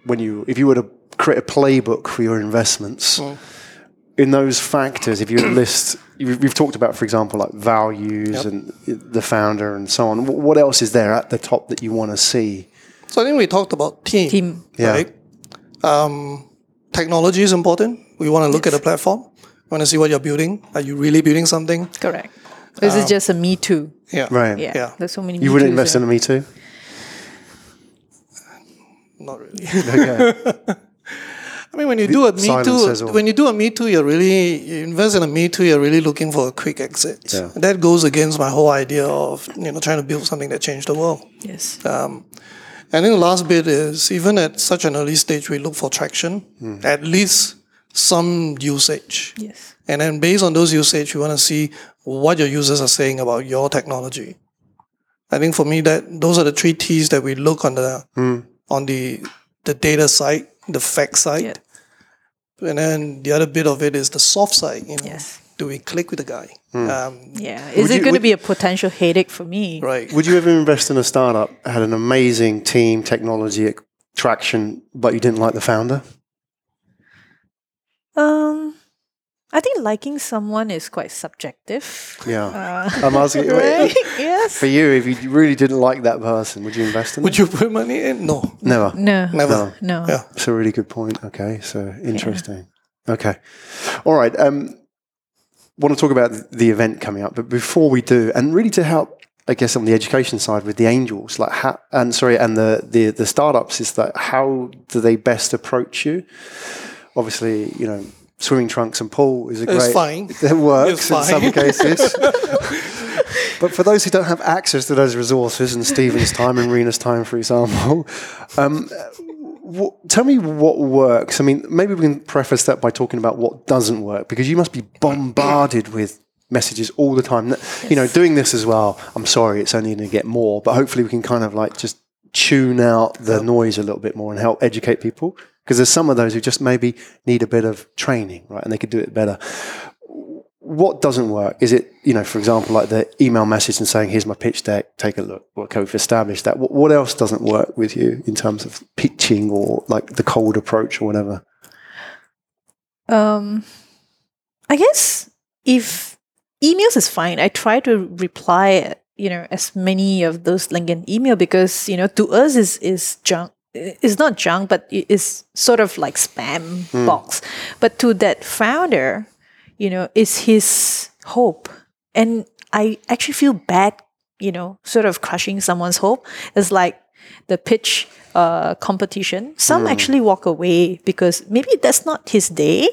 when you, if you were to create a playbook for your investments? in those factors, if you list, you've, we've talked about, for example, like values and the founder and so on. What else is there at the top that you want to see? So I think we talked about team. Team. Yeah. Right? Um, technology is important. We want to look at the platform. We want to see what you're building. Are you really building something? Correct. This is just a me too. Yeah. Right. Yeah. Yeah. There's so many. You me wouldn't invest in a Me Too? Not really. Okay. I mean, when you do a Me silence Too, all. when you do a Me Too, you're really you invest in a Me Too. You're really looking for a quick exit. Yeah. That goes against my whole idea of you know trying to build something that changed the world. Yes. Um, and then the last bit is even at such an early stage, we look for traction, Hmm. at least some usage. Yes. And then based on those usage, we want to see what your users are saying about your technology. I think for me that those are the three T's that we look on the on the the data side, the fact side. Yeah. And then the other bit of it is the soft side. You know, Yes. do we click with the guy? Um, Yeah. Would Is it going to be a potential headache for me? right. Would you ever invest in a startup, had an amazing team, technology, traction, but you didn't like the founder? Um, I think liking someone is quite subjective. Yeah. I'm asking Uh, Right? yes. for you, if you really didn't like that person, would you invest in Would them? you put money in? No, Never. No. never. No. Yeah. It's a really good point. Okay, so interesting. Okay, all right. Um, want to talk about the event coming up, but before we do, and really to help, I guess, on the education side with the angels, like how, and sorry, and the the the startups, is that how do they best approach you? Obviously, you know, swimming trunks and pool is a It's great. fine. It works It's in some cases. But for those who don't have access to those resources, and Steven's time and Rina's time, for example, um, wh- tell me what works. I mean, maybe we can preface that by talking about what doesn't work, because you must be bombarded with messages all the time. You know, doing this as well. I'm sorry, it's only going to get more, but hopefully we can kind of like just tune out the noise a little bit more and help educate people. Because there's some of those who just maybe need a bit of training, right? And they could do it better what doesn't work? Is it, you know, for example, like the email message and saying, here's my pitch deck, take a look. Okay, we've established that. What, what else doesn't work with you in terms of pitching or like the cold approach or whatever? Um, I guess if emails is fine, I try to reply, you know, as many of those LinkedIn email because you know to us is is junk. It's not junk, but it is sort of like spam box. But to that founder, you know, is his hope, and I actually feel bad, you know, sort of crushing someone's hope. It's like the pitch uh, competition. Some actually walk away because maybe that's not his day.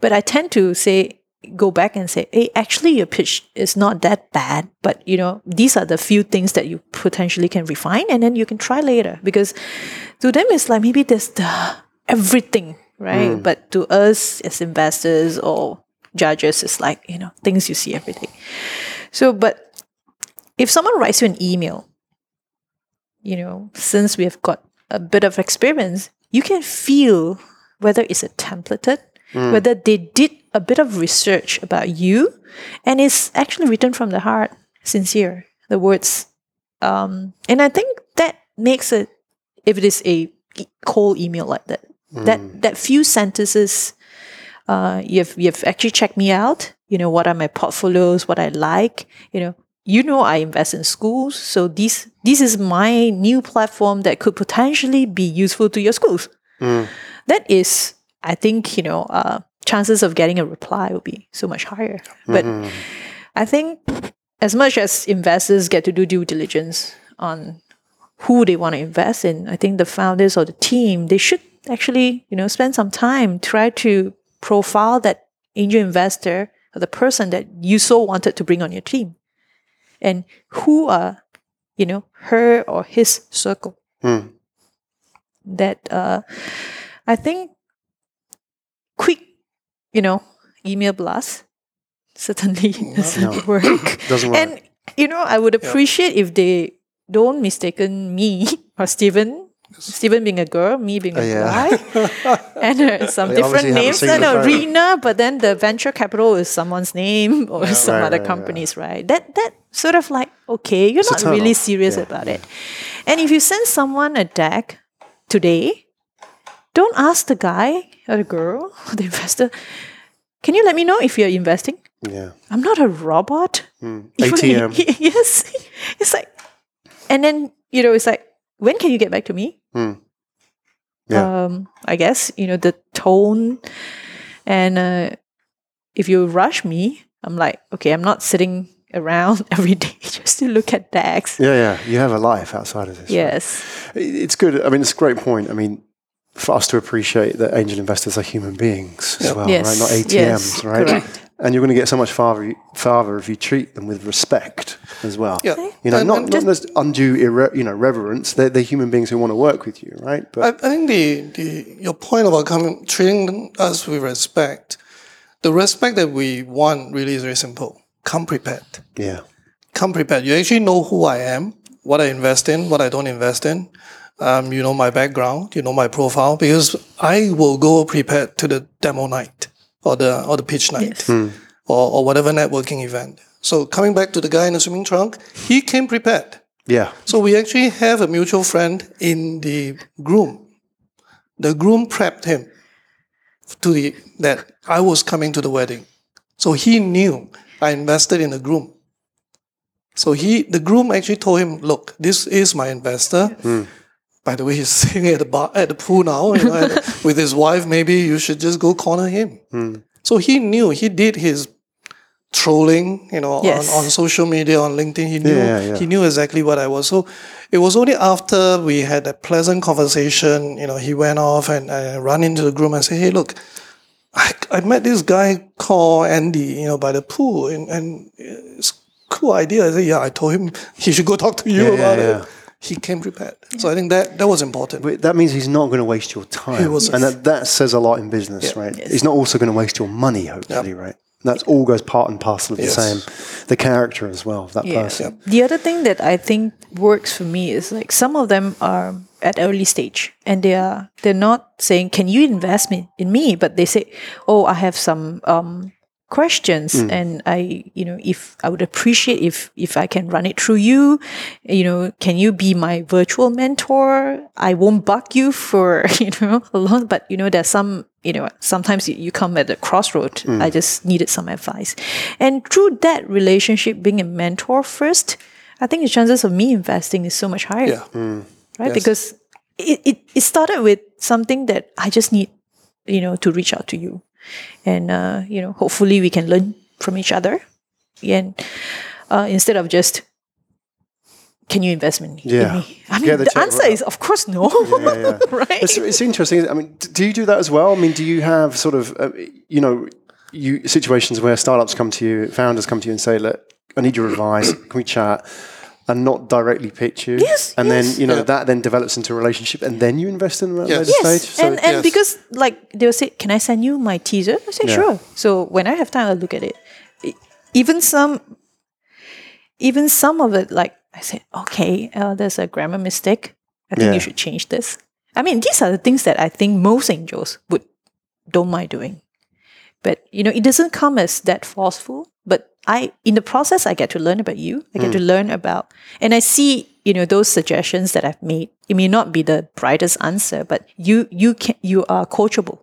But I tend to say, go back and say, hey, actually, your pitch is not that bad. But you know, these are the few things that you potentially can refine, and then you can try later. Because to them, it's like maybe there's the everything, right? Mm. But to us as investors or judges, it's like you know things you see every day. So, but if someone writes you an email, you know, since we have got a bit of experience, you can feel whether it's a templated, mm. whether they did a bit of research about you, and it's actually written from the heart, sincere. The words, um, and I think that makes it. If it is a cold email like that, that that few sentences uh, you've you've actually checked me out. You know what are my portfolios, what I like. You know, you know I invest in schools, so this this is my new platform that could potentially be useful to your schools. That is, I think, you know, uh, chances of getting a reply will be so much higher. But I think as much as investors get to do due diligence on who they want to invest in, I think the founders or the team they should actually you know spend some time try to profile that angel investor or the person that you so wanted to bring on your team, and who are you know her or his circle. That uh, I think quick, you know, email blast certainly doesn't work. Doesn't work. And you know, I would appreciate if they don't mistaken me or Steven. Steven being a girl, me being a Uh, yeah. guy, and uh, some They different names. No, no. Rina, but then the venture capital is someone's name or some Right, other right, right. companies, right? That that sort of like okay, you're a not really serious Yeah, about it. And if you send someone a deck today, don't ask the guy or the girl or the investor. Can you let me know if you're investing? Yeah. I'm not a robot. ATM. yes. It's like, and then, you know, it's like, when can you get back to me? Yeah. Um, I guess, you know, the tone. And uh, if you rush me, I'm like, okay, I'm not sitting around every day just to look at decks. Yeah, yeah. You have a life outside of this. Yes. It- It's good. I mean, it's a great point. I mean, for us to appreciate that angel investors are human beings as well, Yes, right? Not ATMs, yes, right? correct. And you're going to get so much farther, farther if you treat them with respect as well. Yeah. You know, And- not, and not just undue, irre- you know, reverence. They're, they're human beings who want to work with you, right? But I, I think the, the your point about coming treating us with respect, the respect that we want really is very simple. Come prepared. yeah, Come prepared. You actually know who I am, what I invest in, what I don't invest in. Um, you know my background, you know my profile, because I will go prepared to the demo night or the or the pitch night or, or whatever networking event. So coming back to the guy in the swimming trunk, he came prepared. yeah, So we actually have a mutual friend in the groom. The groom prepped him to the that I was coming to the wedding. So he knew I invested in the groom. So he, the groom actually told him, "Look, this is my investor. By the way, he's sitting at the bar at the pool now you know, with his wife. Maybe you should just go corner him." Hmm. So he knew he did his trolling, you know, Yes. on, on social media, on LinkedIn. He knew Yeah, yeah. he knew exactly what I was. So it was only after we had a pleasant conversation, you know, he went off and I run into the groom and say, "Hey, look." I, I met this guy called Andy, you know, by the pool, and, and it's a cool idea. I said, yeah, I told him he should go talk to you Yeah, about yeah, it. He came prepared. So I think that that was important. But that means he's not going to waste your time. He wasn't. And that, that says a lot in business, Yeah. right? He's not also going to waste your money, hopefully, right? That's all goes part and parcel of the same. The character as well of that Yeah. person. The other thing that I think works for me is like some of them are at early stage and they are they're not saying, Can you invest me in me? But they say, Oh, I have some um questions. Mm. And I you know if I would appreciate if if I can run it through you. You know can you be my virtual mentor? I won't bug you for you know a lot but you know there's some you know sometimes you, you come at a crossroad. Mm. I just needed some advice. And through that relationship being a mentor first I think the chances of me investing is so much higher. Yeah. Mm. right? Yes. Because it, it, it started with something that I just need, you know, to reach out to you. And, uh, you know, hopefully we can learn from each other. And uh, instead of just, can you invest in, in Yeah. me? I mean, Get the answer right is, of course, no. Yeah, yeah. right? It's, it's interesting. I mean, do you do that as well? I mean, do you have sort of, uh, you know, you situations where startups come to you, founders come to you and say, "Look, I need your advice. Can we chat?" And not directly pitch you. Yes, And yes. then you know Yeah. that then develops into a relationship, and then you invest in them at a Yes. later Yes, stage. So and, and yes. because like they'll say, "Can I send you my teaser?" I say, Yeah. "Sure." So when I have time, I'll look at it. E- Even some, even some of it, like I said, "Okay, uh, there's a grammar mistake. I think Yeah. you should change this." I mean, these are the things that I think most angels would don't mind doing. But you know, it doesn't come as that forceful. But I, in the process, I get to learn about you. I get to learn about, and I see, you know, those suggestions that I've made. It may not be the brightest answer, but you, you can, you are coachable.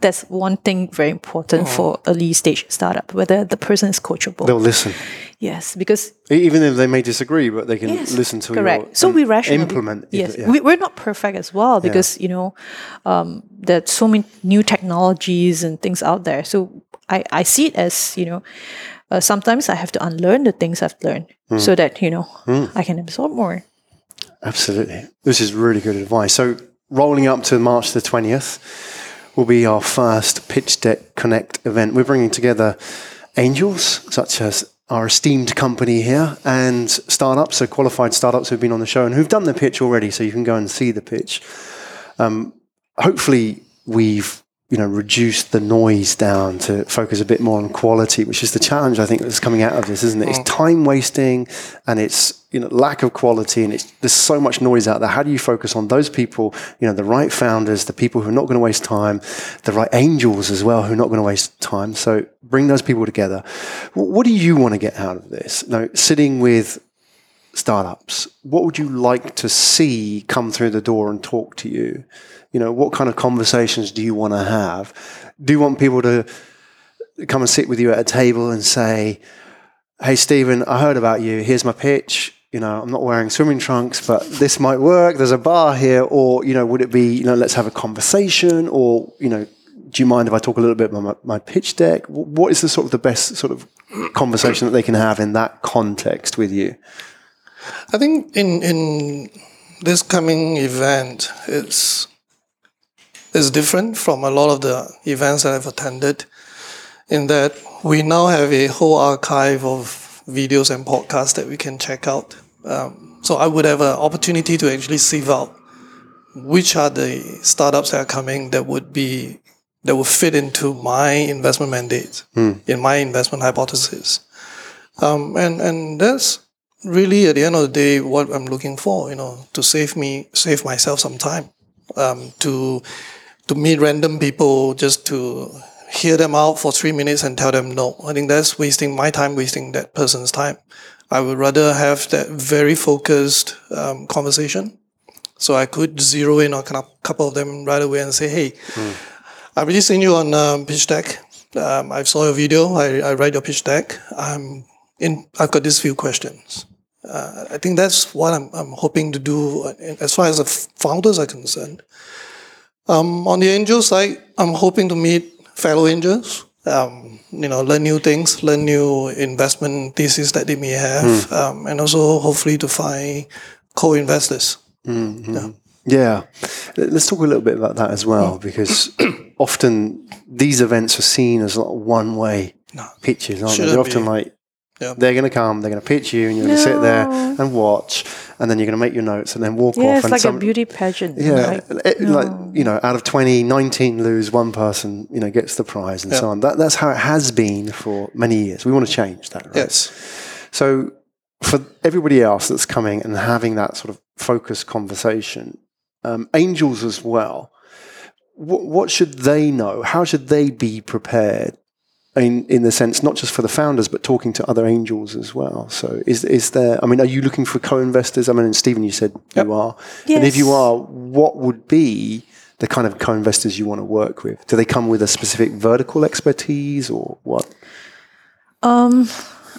That's one thing very important for early stage startup. Whether the person is coachable. they'll listen, yes, because even if they may disagree, but they can Yes, listen to correct. your so we rationally implement. it, Yes, yeah. we, we're not perfect as well because you know um, there's so many new technologies and things out there. So I I see it as you know uh, sometimes I have to unlearn the things I've learned Hmm. so that you know I can absorb more. Absolutely. This is really good advice. So, rolling up to March the 20th will be our first Pitch Deck Connect event. We're bringing together angels, such as our esteemed company here, and startups, so qualified startups who've been on the show and who've done the pitch already, so you can go and see the pitch. Um, hopefully, we've you know reduce the noise down to focus a bit more on quality, which is the challenge I think that's coming out of this, isn't it? It's mm. time wasting and it's you know lack of quality, and it's there's so much noise out there. How do you focus on those people? You know, the right founders, the people who are not going to waste time, the right angels as well, who are not going to waste time. So bring those people together. What do you want to get out of this? No, sitting with startups, what would you like to see come through the door and talk to you? You know, what kind of conversations do you want to have? Do you want people to come and sit with you at a table and say, Hey, Steven, I heard about you. Here's my pitch. You know, I'm not wearing swimming trunks, but this might work. There's a bar here. Or, you know, would it be, you know, let's have a conversation? Or, you know, do you mind if I talk a little bit about my, my pitch deck? What is the sort of the best sort of conversation that they can have in that context with you? I think in in this coming event, it's is different from a lot of the events that I've attended, in that we now have a whole archive of videos and podcasts that we can check out. Um, so I would have an opportunity to actually sieve out which are the startups that are coming that would be that would fit into my investment mandate in my investment hypothesis. Um, and and that's really at the end of the day what I'm looking for. You know, to save me save myself some time. Um, to to meet random people just to hear them out for three minutes and tell them no. I think that's wasting my time, wasting that person's time. I would rather have that very focused um, conversation. So I could zero in on a couple of them right away and say, hey, I've already seen you on um, pitch deck. Um, I saw your video. I, I read your pitch deck. I'm in. I've got these few questions. Uh, I think that's what I'm, I'm hoping to do uh, as far as the founders are concerned. Um, on the angel side, I'm hoping to meet fellow angels. Um, you know, learn new things, learn new investment theses that they may have, um, and also hopefully to find co-investors. Yeah. Yeah, let's talk a little bit about that as well, because often these events are seen as like one-way pitches, aren't they? Shouldn't They're often be. like Yeah. they're going to come, they're going to pitch you, and you're going to sit there and watch, and then you're going to make your notes and then walk off. Yeah, off. it's and like some, a beauty pageant. Yeah, right? it- like you know, out of 20, 19 lose, one person you know gets the prize, and so on. That, that's how it has been for many years. We want to change that, right? Yes. So, for everybody else that's coming and having that sort of focused conversation, um, angels as well, what, what should they know? How should they be prepared? In, in the sense, not just for the founders, but talking to other angels as well. So, is is there? I mean, are you looking for co-investors? I mean, Steven, you said you are, yes. and if you are, what would be the kind of co-investors you want to work with? Do they come with a specific vertical expertise, or what? Um,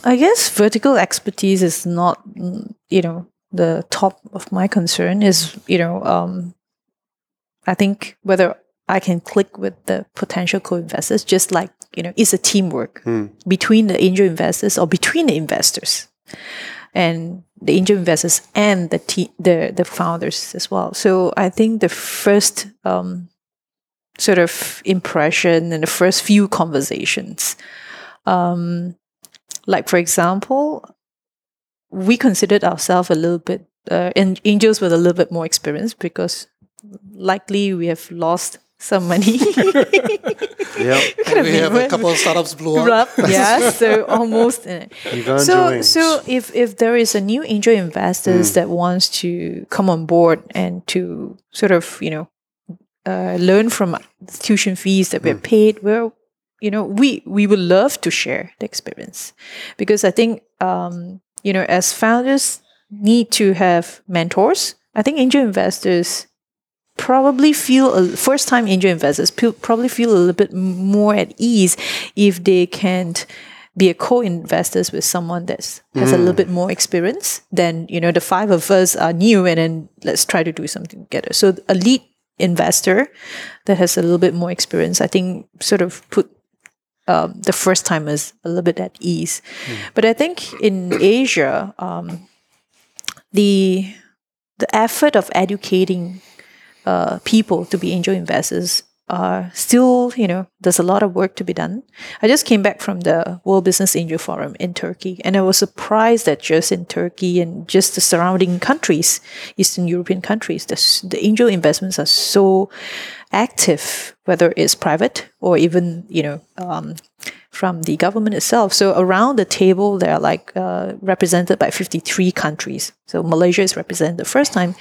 I guess vertical expertise is not, you know, the top of my concern. Is you know, um, I think whether I can click with the potential co-investors, just like you know, it's a teamwork between the angel investors or between the investors, and the angel investors and the te- the the founders as well. So I think the first um, sort of impression and the first few conversations um, like for example, we considered ourselves a little bit, uh, and angels with a little bit more experience because likely we have lost some money. Yeah, We have a couple of startups blew up. yeah, so almost. uh, you've earned your so wings. so if if there is a new angel investors that wants to come on board and to sort of you know uh, learn from the tuition fees that we're paid well you know we we would love to share the experience because i think um you know as founders need to have mentors i think angel investors probably feel a, first time angel investors probably feel a little bit more at ease if they can be a co-investors with someone that has a little bit more experience than you know the five of us are new and then let's try to do something together. So a lead investor that has a little bit more experience i think sort of put um, the first timers a little bit at ease. But i think in asia um, the the effort of educating uh, people to be angel investors are still, you know, there's a lot of work to be done. I just came back from the World Business Angel Forum in Turkey, and I was surprised that just in Turkey and just the surrounding countries, Eastern European countries, the, the angel investments are so active, whether it's private or even, you know, um, from the government itself. So around the table, they are like uh, represented by 53 countries. So Malaysia is represented the first time.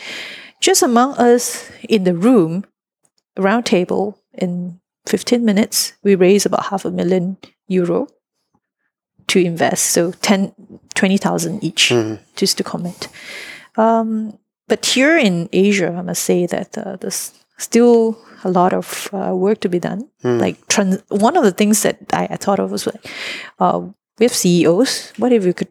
Just among us in the room, round table, in 15 minutes, we raised about half a million euro to invest. So 10, 20,000 each, just to comment. Um, but here in Asia, I must say that uh, there's still a lot of uh, work to be done. Like trans- one of the things that I, I thought of was like, uh, we have CEOs. What if we could,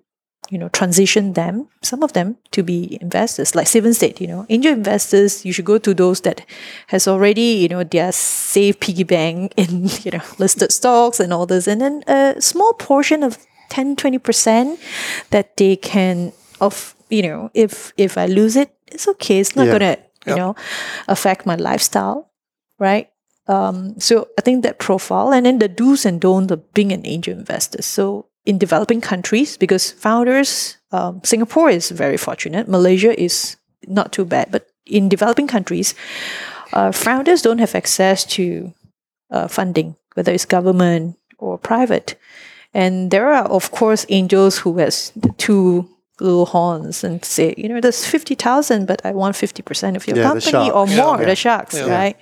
you know, transition them, some of them, to be investors, like Steven said, you know, angel investors. You should go to those that has already, you know, their safe piggy bank in, you know, listed stocks and all this, and then a small portion of 10, 20 percent that they can of you know if if I lose it, it's okay. It's not Yeah. gonna you know affect my lifestyle, right? Um, so I think that profile and then the do's and don'ts of being an angel investor. So in developing countries, because founders, um, Singapore is very fortunate. Malaysia is not too bad, but in developing countries, uh, founders don't have access to uh, funding, whether it's government or private. And there are, of course, angels who has the two little horns and say, you know, there's fifty thousand, but I want fifty percent of your Yeah, company or more, Yeah. the sharks, right?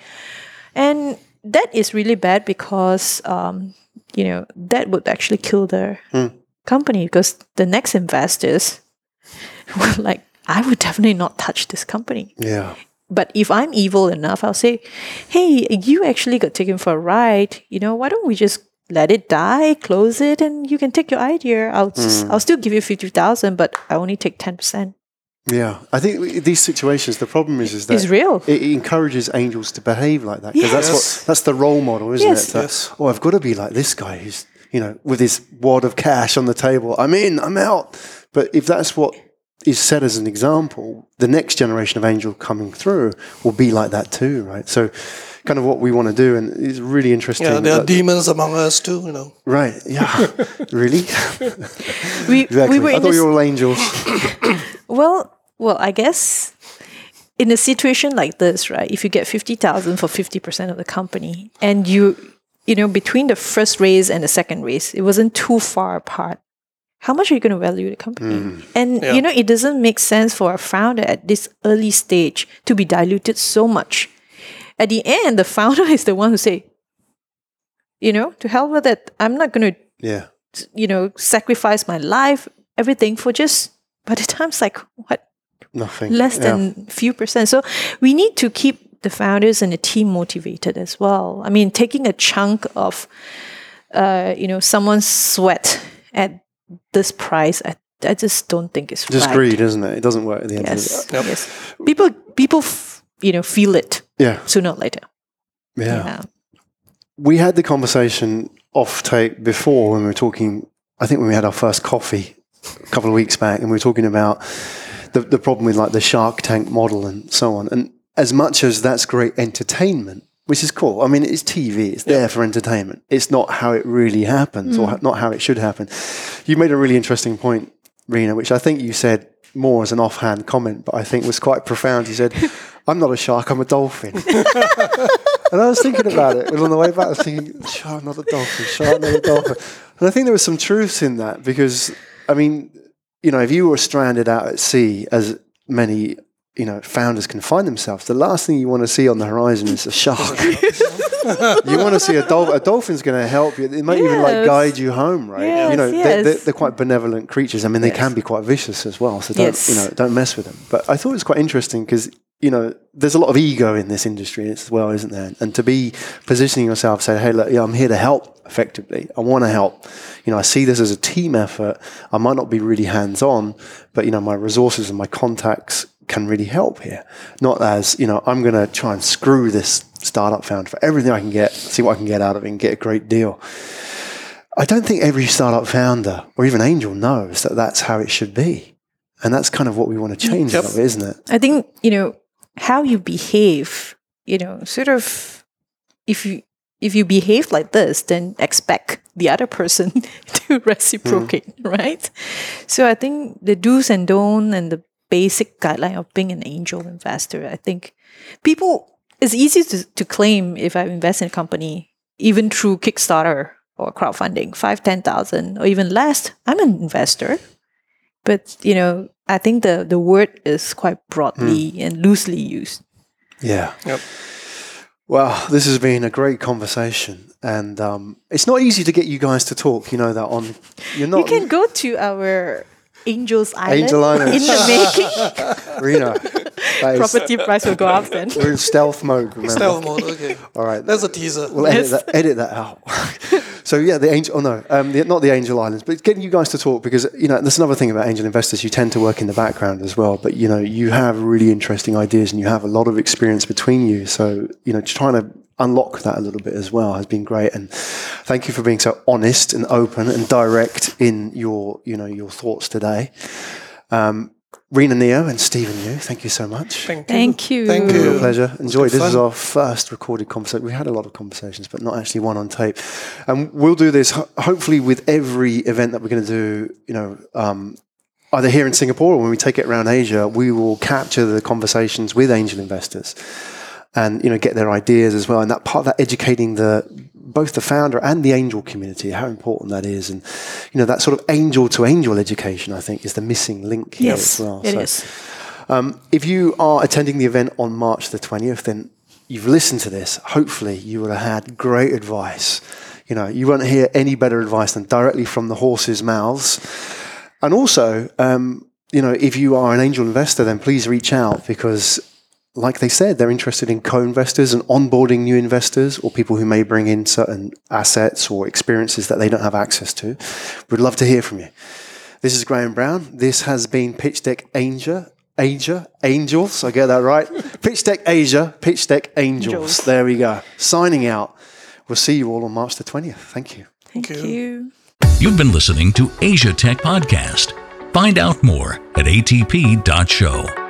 And that is really bad because, um, you know, that would actually kill the company because the next investors were like, I would definitely not touch this company. Yeah. But if I'm evil enough, I'll say, hey, you actually got taken for a ride. You know, why don't we just let it die, close it, and you can take your idea. I'll Hmm. I'll still give you fifty thousand, but I only take ten percent. Yeah, I think these situations. The problem is, is that It's real. It, it encourages angels to behave like that because that's what that's the role model, isn't Yes. it? That, Yes. Oh, I've got to be like this guy who's you know with his wad of cash on the table. I'm in. I'm out. But if that's what is set as an example, the next generation of angel coming through will be like that too, right? So, kind of what we want to do, and it's really interesting. Yeah, there are demons among us too, you know. right? Yeah, really? We Exactly. we were I thought you were all angels. well well I guess in a situation like this, right? If you get fifty thousand for fifty percent of the company, and you you know between the first raise and the second raise, it wasn't too far apart. How much are you going to value the company? Hmm. And Yeah. you know, it doesn't make sense for a founder at this early stage to be diluted so much. At the end, the founder is the one who say, you know, to hell with it. I'm not going to Yeah. you know, sacrifice my life, everything for just by the time it's like what Nothing. less Yeah. than few percent. So we need to keep the founders and the team motivated as well. I mean, taking a chunk of uh, you know, someone's sweat at this price, I, I just don't think it's just right. greed, isn't it? It doesn't work at the end Yes, of the day. yes. People, people, f- you know, feel it Yeah. sooner or later. Yeah. We had the conversation off tape before when we were talking, I think when we had our first coffee a couple of weeks back, and we were talking about the, the problem with like the Shark Tank model and so on. And as much as that's great entertainment, which is cool, I mean, it's TV, it's there for entertainment. It's not how it really happens or mm. not how it should happen. You made a really interesting point, Rina, which I think you said more as an offhand comment, but I think was quite profound. You said, I'm not a shark, I'm a dolphin. And I was thinking about it. And on the way back, I was thinking, shark, not a dolphin, shark, not a dolphin. And I think there was some truth in that because, I mean, you know, if you were stranded out at sea, as many, you know, founders can find themselves, the last thing you want to see on the horizon is a shark. you want to see a dolphin. A dolphin's going to help you. It might even like guide you home, right? Yes, you know, they, yes. they're, they're quite benevolent creatures. I mean, they Yes. can be quite vicious as well. So don't, Yes. you know, don't mess with them. But I thought it was quite interesting because you know, there's a lot of ego in this industry as well, isn't there? And to be positioning yourself, say, hey, look, yeah, I'm here to help effectively. I want to help. You know, I see this as a team effort. I might not be really hands on, but, you know, my resources and my contacts can really help here. Not as, you know, I'm going to try and screw this startup founder for everything I can get, see what I can get out of it and get a great deal. I don't think every startup founder or even angel knows that that's how it should be. And that's kind of what we want to mm, change, Yep. bit, isn't it? I think you know how you behave. You know, sort of if you if you behave like this, then expect the other person to reciprocate, hmm. right? So I think the do's and don't and the basic guideline of being an angel investor. I think people it's easy to, to claim if I invest in a company, even through Kickstarter or crowdfunding, five, ten thousand or even less, I'm an investor. But you know, I think the the word is quite broadly and loosely used. Yeah. Yep. Well, this has been a great conversation, and um, it's not easy to get you guys to talk. You know that on you're not You can go to our Angels Island Angel Island. in the making. Rina. That is, Property price will go up then. we're in stealth mode. Remember? Stealth mode, okay. All right. That's a teaser. We'll edit that, edit that out. so yeah, the angel. Oh no, um, the, not the Angel Islands, but getting you guys to talk because you know there's another thing about angel investors. You tend to work in the background as well, but you know you have really interesting ideas and you have a lot of experience between you. So you know trying to unlock that a little bit as well has been great. And thank you for being so honest and open and direct in your you know your thoughts today. Um, Rina Neoh and Steven Liew, thank you so much. Thank you. Thank you. Thank Real you. pleasure. Enjoy. This fun. is our first recorded conversation. We had a lot of conversations, but not actually one on tape. And we'll do this ho- hopefully with every event that we're going to do. You know, um, either here in Singapore or when we take it around Asia, we will capture the conversations with angel investors and you know get their ideas as well. And that part, of that educating the both the founder and the angel community, how important that is, and you know that sort of angel to angel education, I think, is the missing link here Yes, as well. it So- is. um, if you are attending the event on March the 20th, then you've listened to this. Hopefully, you will have had great advice. You know, you won't hear any better advice than directly from the horses' mouths. And also, um, you know, if you are an angel investor, then please reach out because like they said, they're interested in co-investors and onboarding new investors or people who may bring in certain assets or experiences that they don't have access to. We'd love to hear from you. This is Graham Brown. This has been Pitch Deck Asia. Asia, Angels, I get that right. Pitch Deck Asia, Pitch Deck Angels. Angels. There we go. Signing out. We'll see you all on March the 20th. Thank you. Thank you. you. You've been listening to Asia Tech Podcast. Find out more at atp.show.